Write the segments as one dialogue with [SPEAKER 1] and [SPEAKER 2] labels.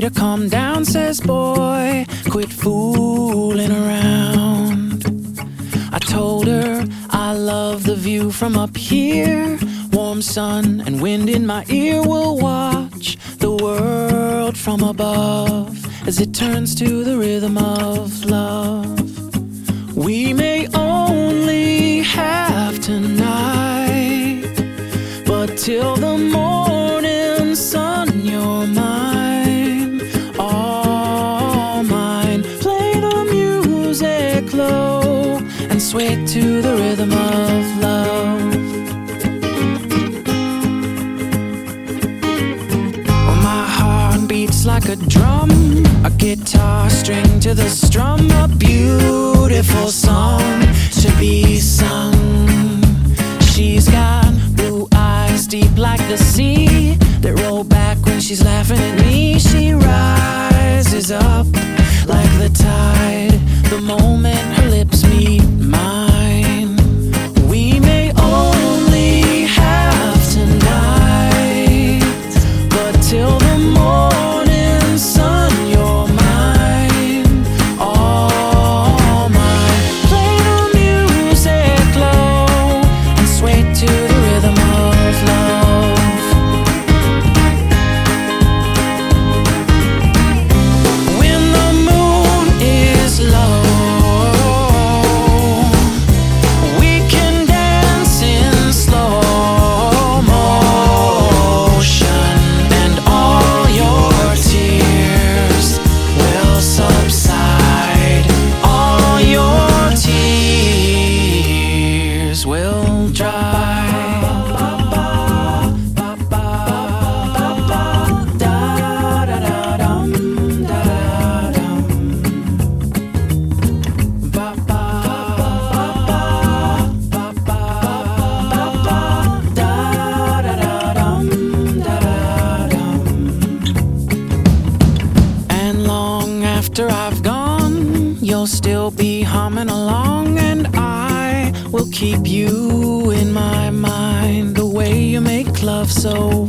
[SPEAKER 1] to calm down, says boy, quit fooling around. I told her I love the view from up here. Warm sun and wind in my ear will watch the world from above as it turns to glow and sway to the rhythm of love. Well, my heart beats like a drum, a guitar string to the strum, a beautiful song to be sung. She's got blue eyes deep like the sea that roll back when she's laughing at me. She rises up like the tide the moment will still be humming along, and I will keep you in my mind. The way you make love so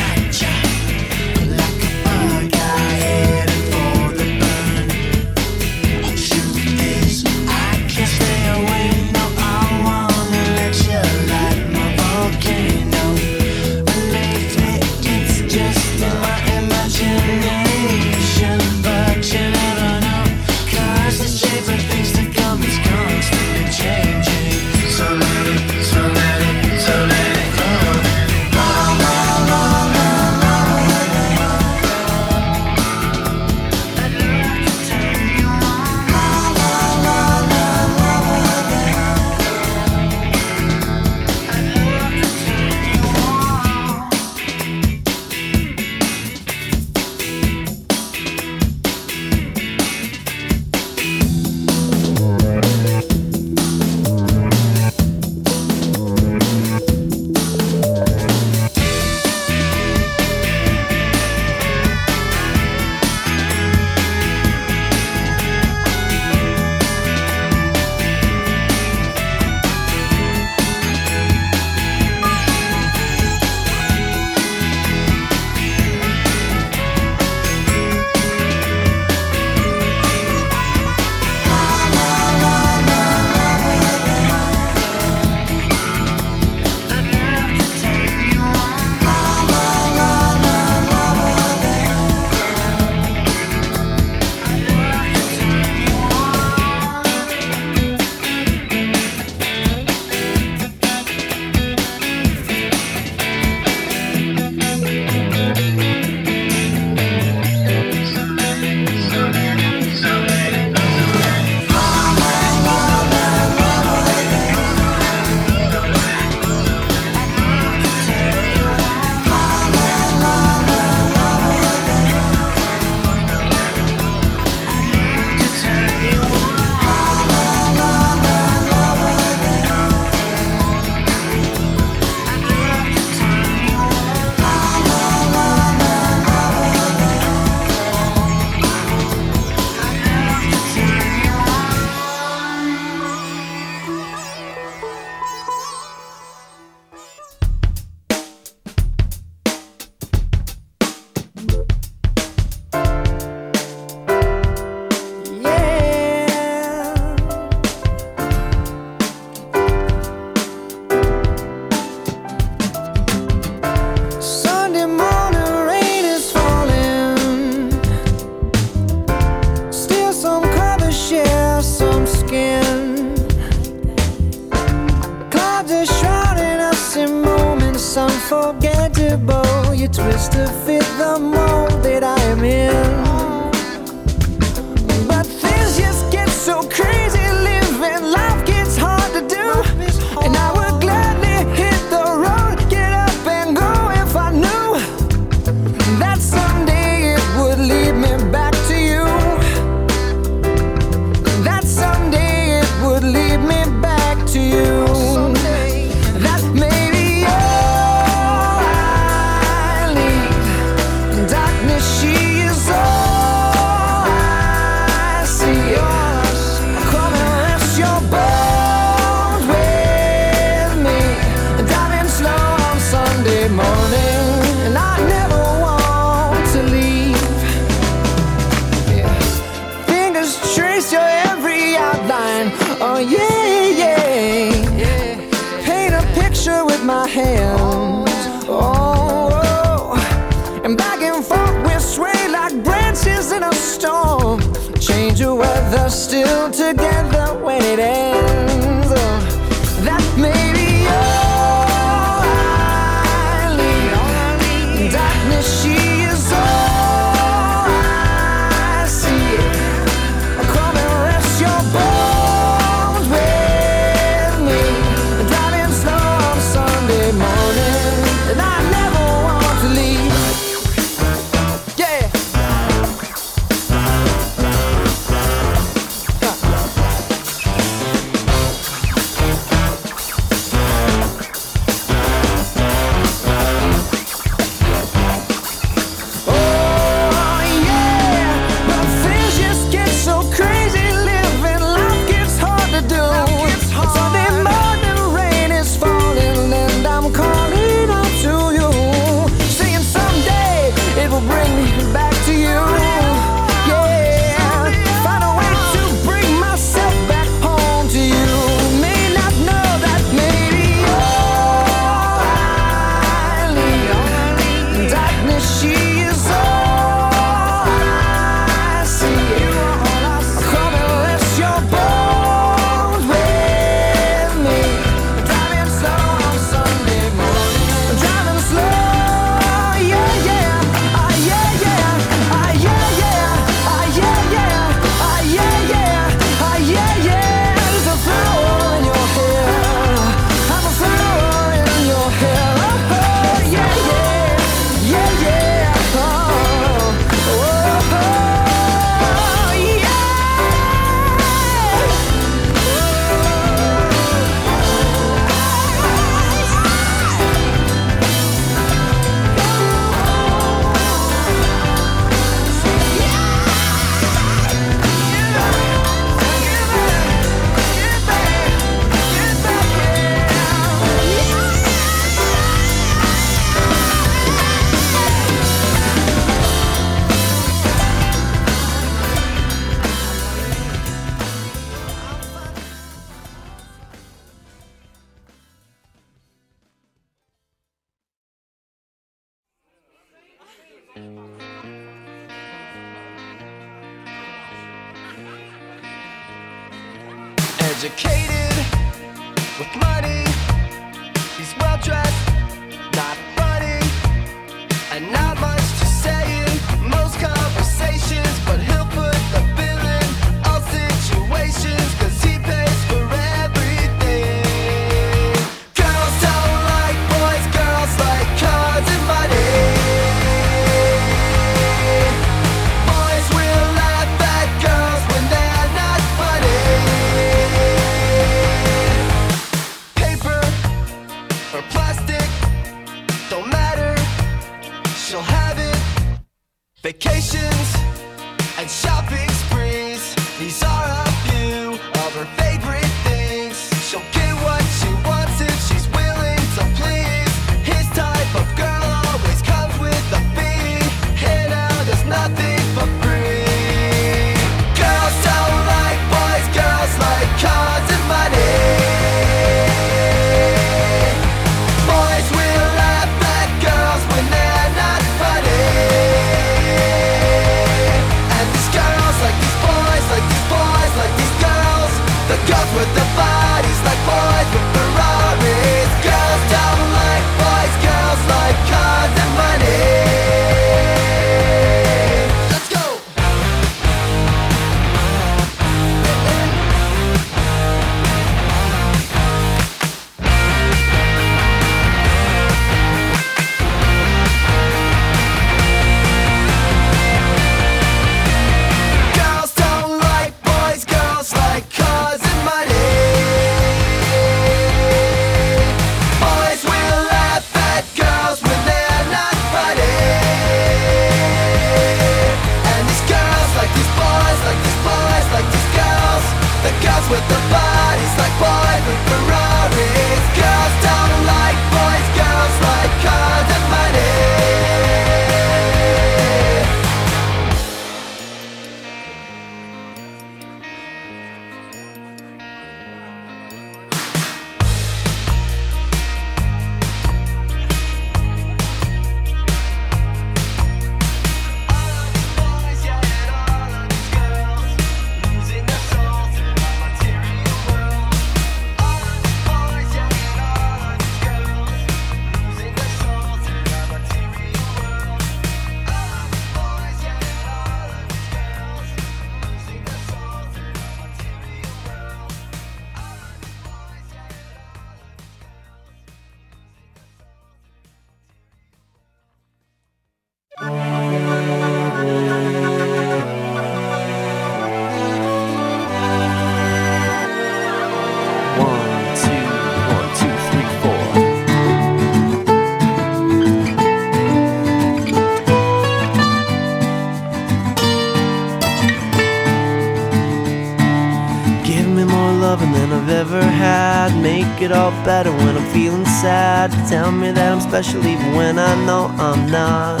[SPEAKER 2] Tell me that I'm special even when I know I'm not.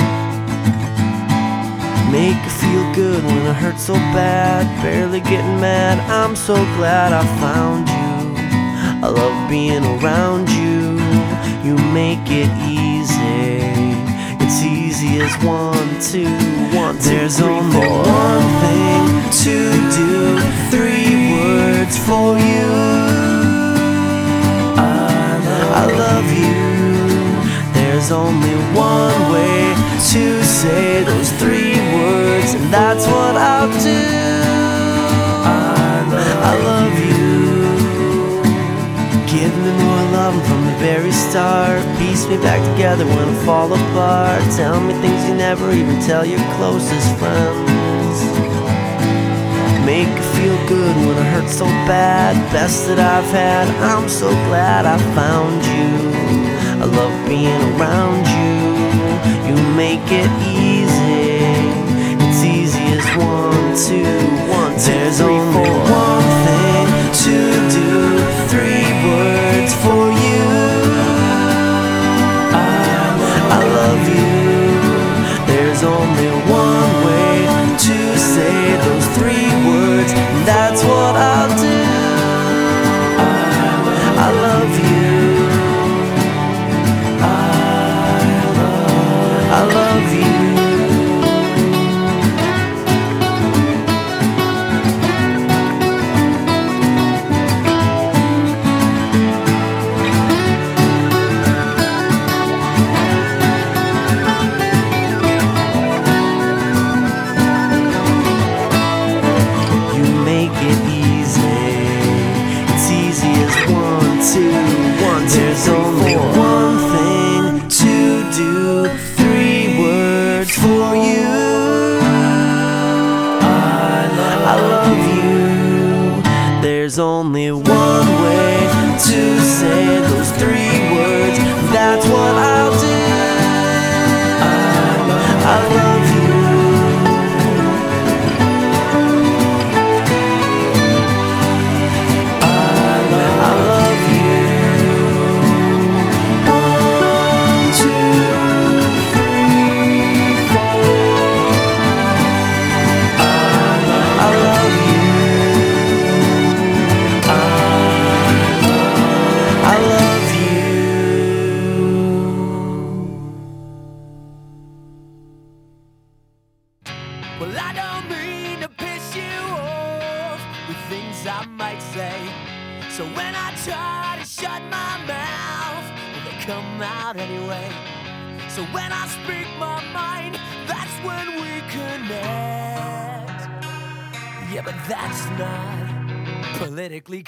[SPEAKER 2] Make it feel good when it hurts so bad. Barely getting mad. I'm so glad I found you. I love being around you. You make it easy. It's easy as one, two, one, two, There's
[SPEAKER 3] three,
[SPEAKER 2] only
[SPEAKER 3] four.
[SPEAKER 2] one thing to do. Three words for you. I love you. There's only one way to say those three words, and that's what I'll do. I love you. Give me more love from the very start. Piece me back together when I fall apart. Tell me things you never even tell your closest friends. Make it feel good when I hurt so bad. Best that I've had. I'm so glad I found you. Love being around you. You make it easy. It's easy as one, two, one, two, There's
[SPEAKER 3] three,
[SPEAKER 2] only
[SPEAKER 3] four.
[SPEAKER 2] one thing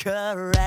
[SPEAKER 4] correct.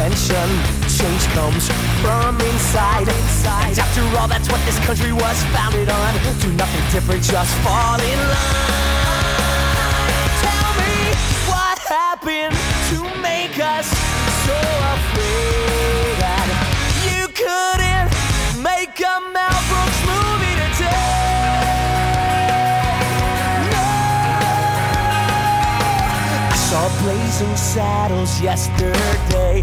[SPEAKER 5] attention. Change comes from inside. And after all, that's what this country was founded on. Do nothing different, just fall in line. Tell me what happened to make us so afraid that you couldn't make a Mel Brooks movie today. No, I saw blazing saddles yesterday.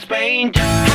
[SPEAKER 1] Spain.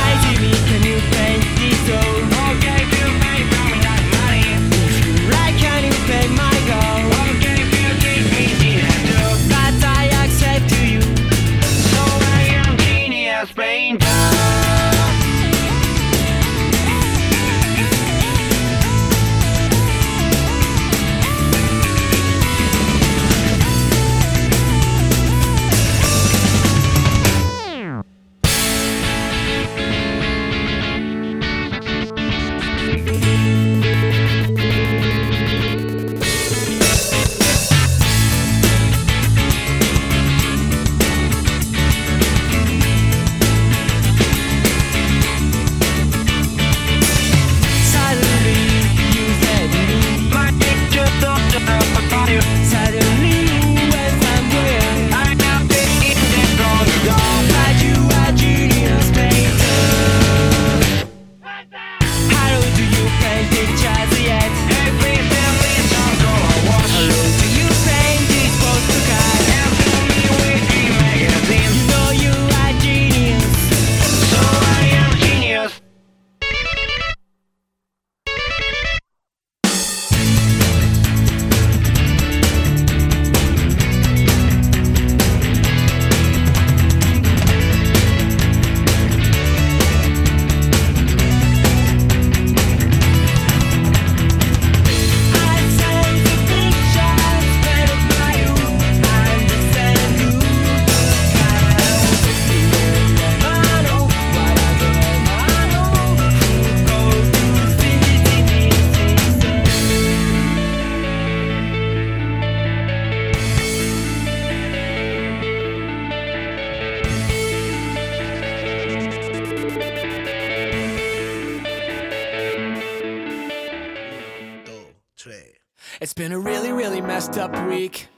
[SPEAKER 1] up
[SPEAKER 6] week.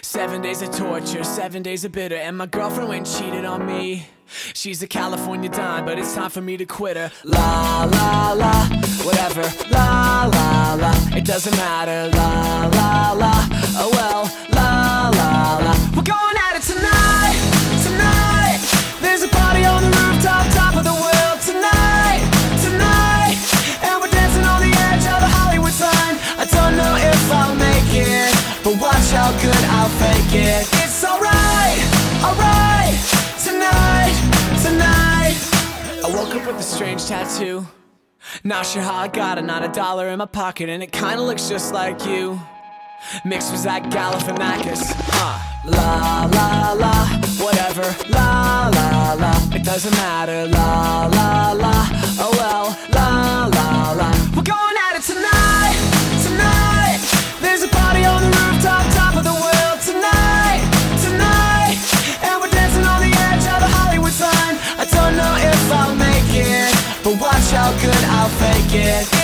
[SPEAKER 6] Seven days of torture, seven days of bitter, and my girlfriend went and cheated on me. She's a California dime, but it's time for me to quit her. La la la, whatever. La la la, it doesn't matter. La la la, oh well. La la la, we're going. good, I'll fake it. It's alright, alright, tonight, tonight. I woke up with a strange tattoo. Not sure how I got it, not a dollar in my pocket, and it kinda looks just like you. Mixed with Zach Galifianakis, huh? La la la, whatever. La la la, it doesn't matter. La la la, oh well. La la la, we're going at it tonight, tonight. There's a party on the rooftop. But
[SPEAKER 7] watch how good I'll fake it.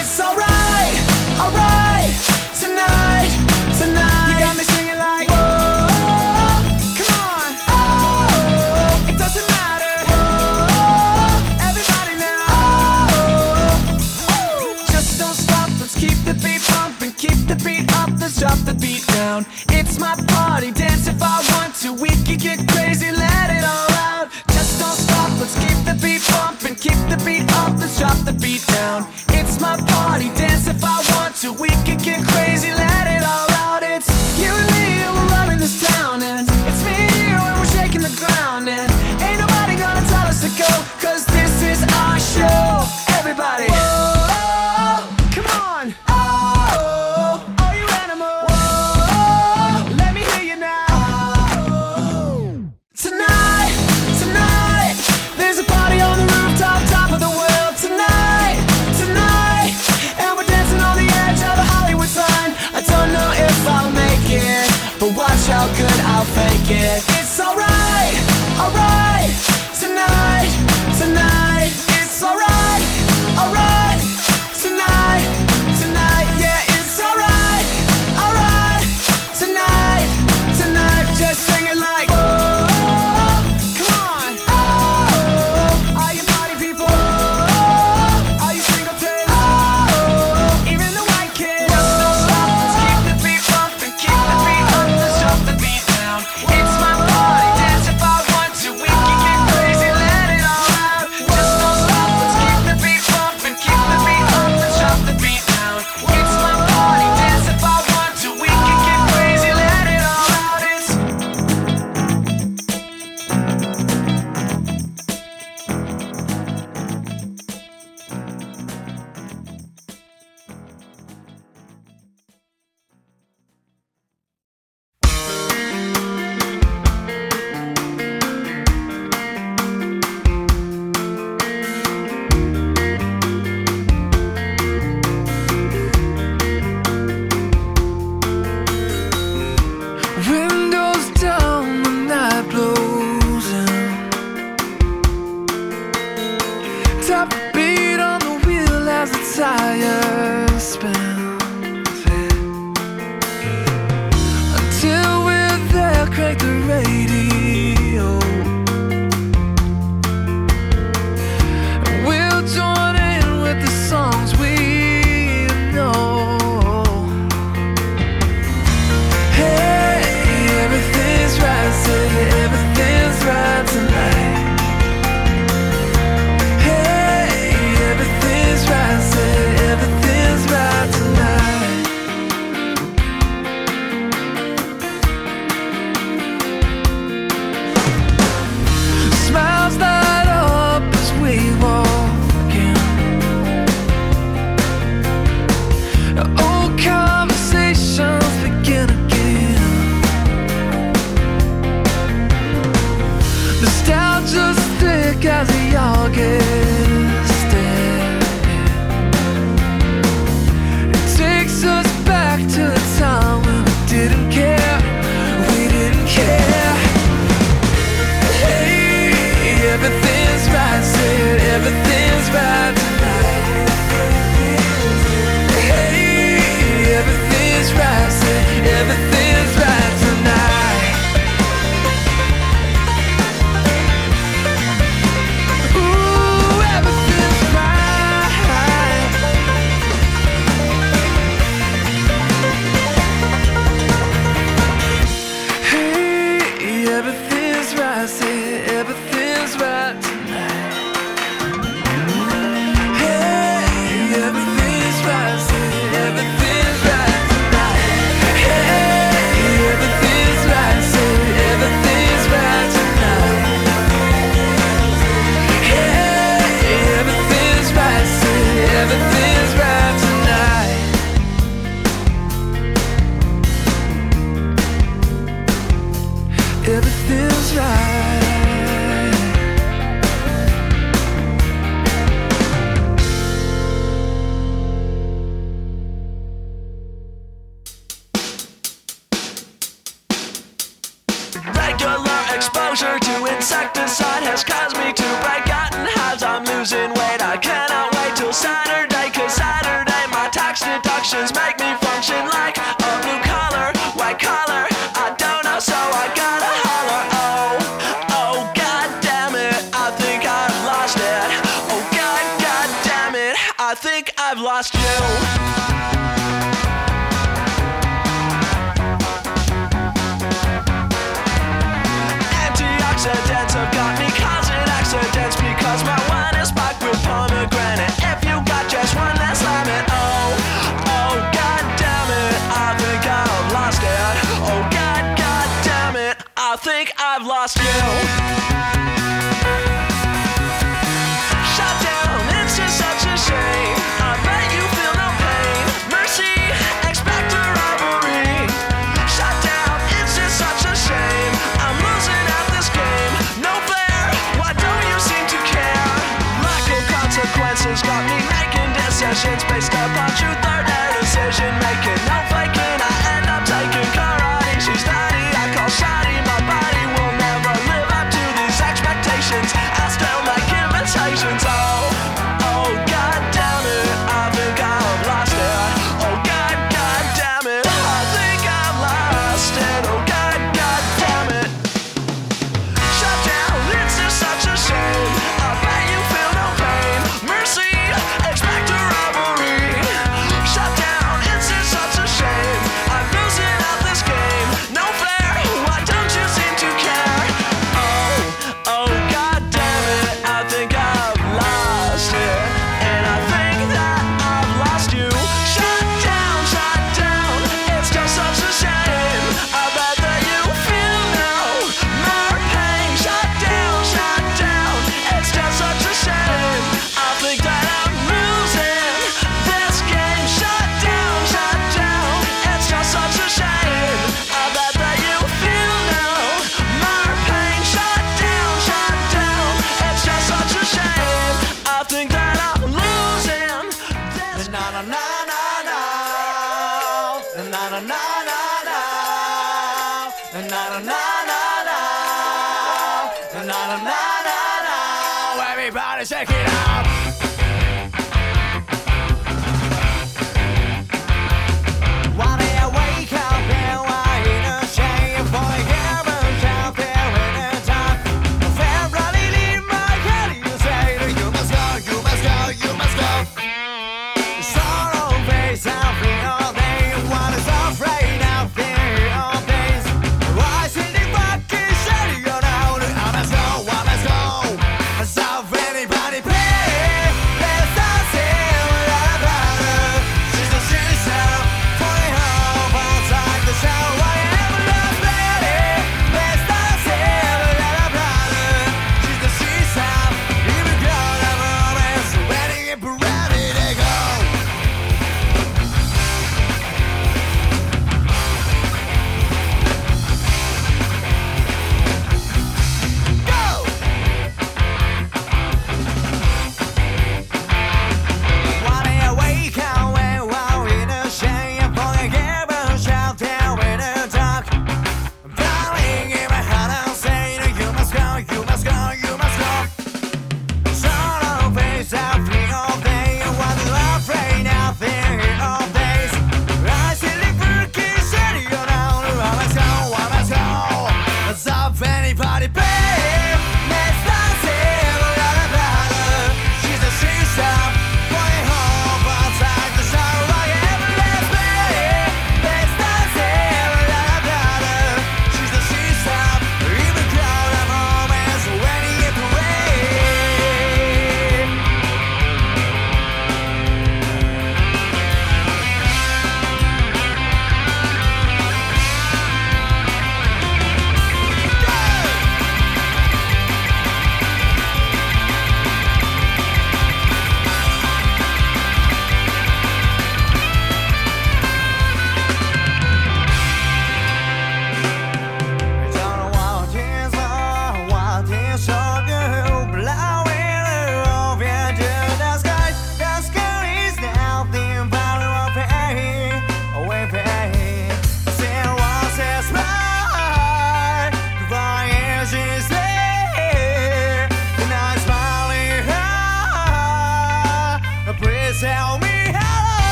[SPEAKER 8] Making decisions based upon truth or decision making.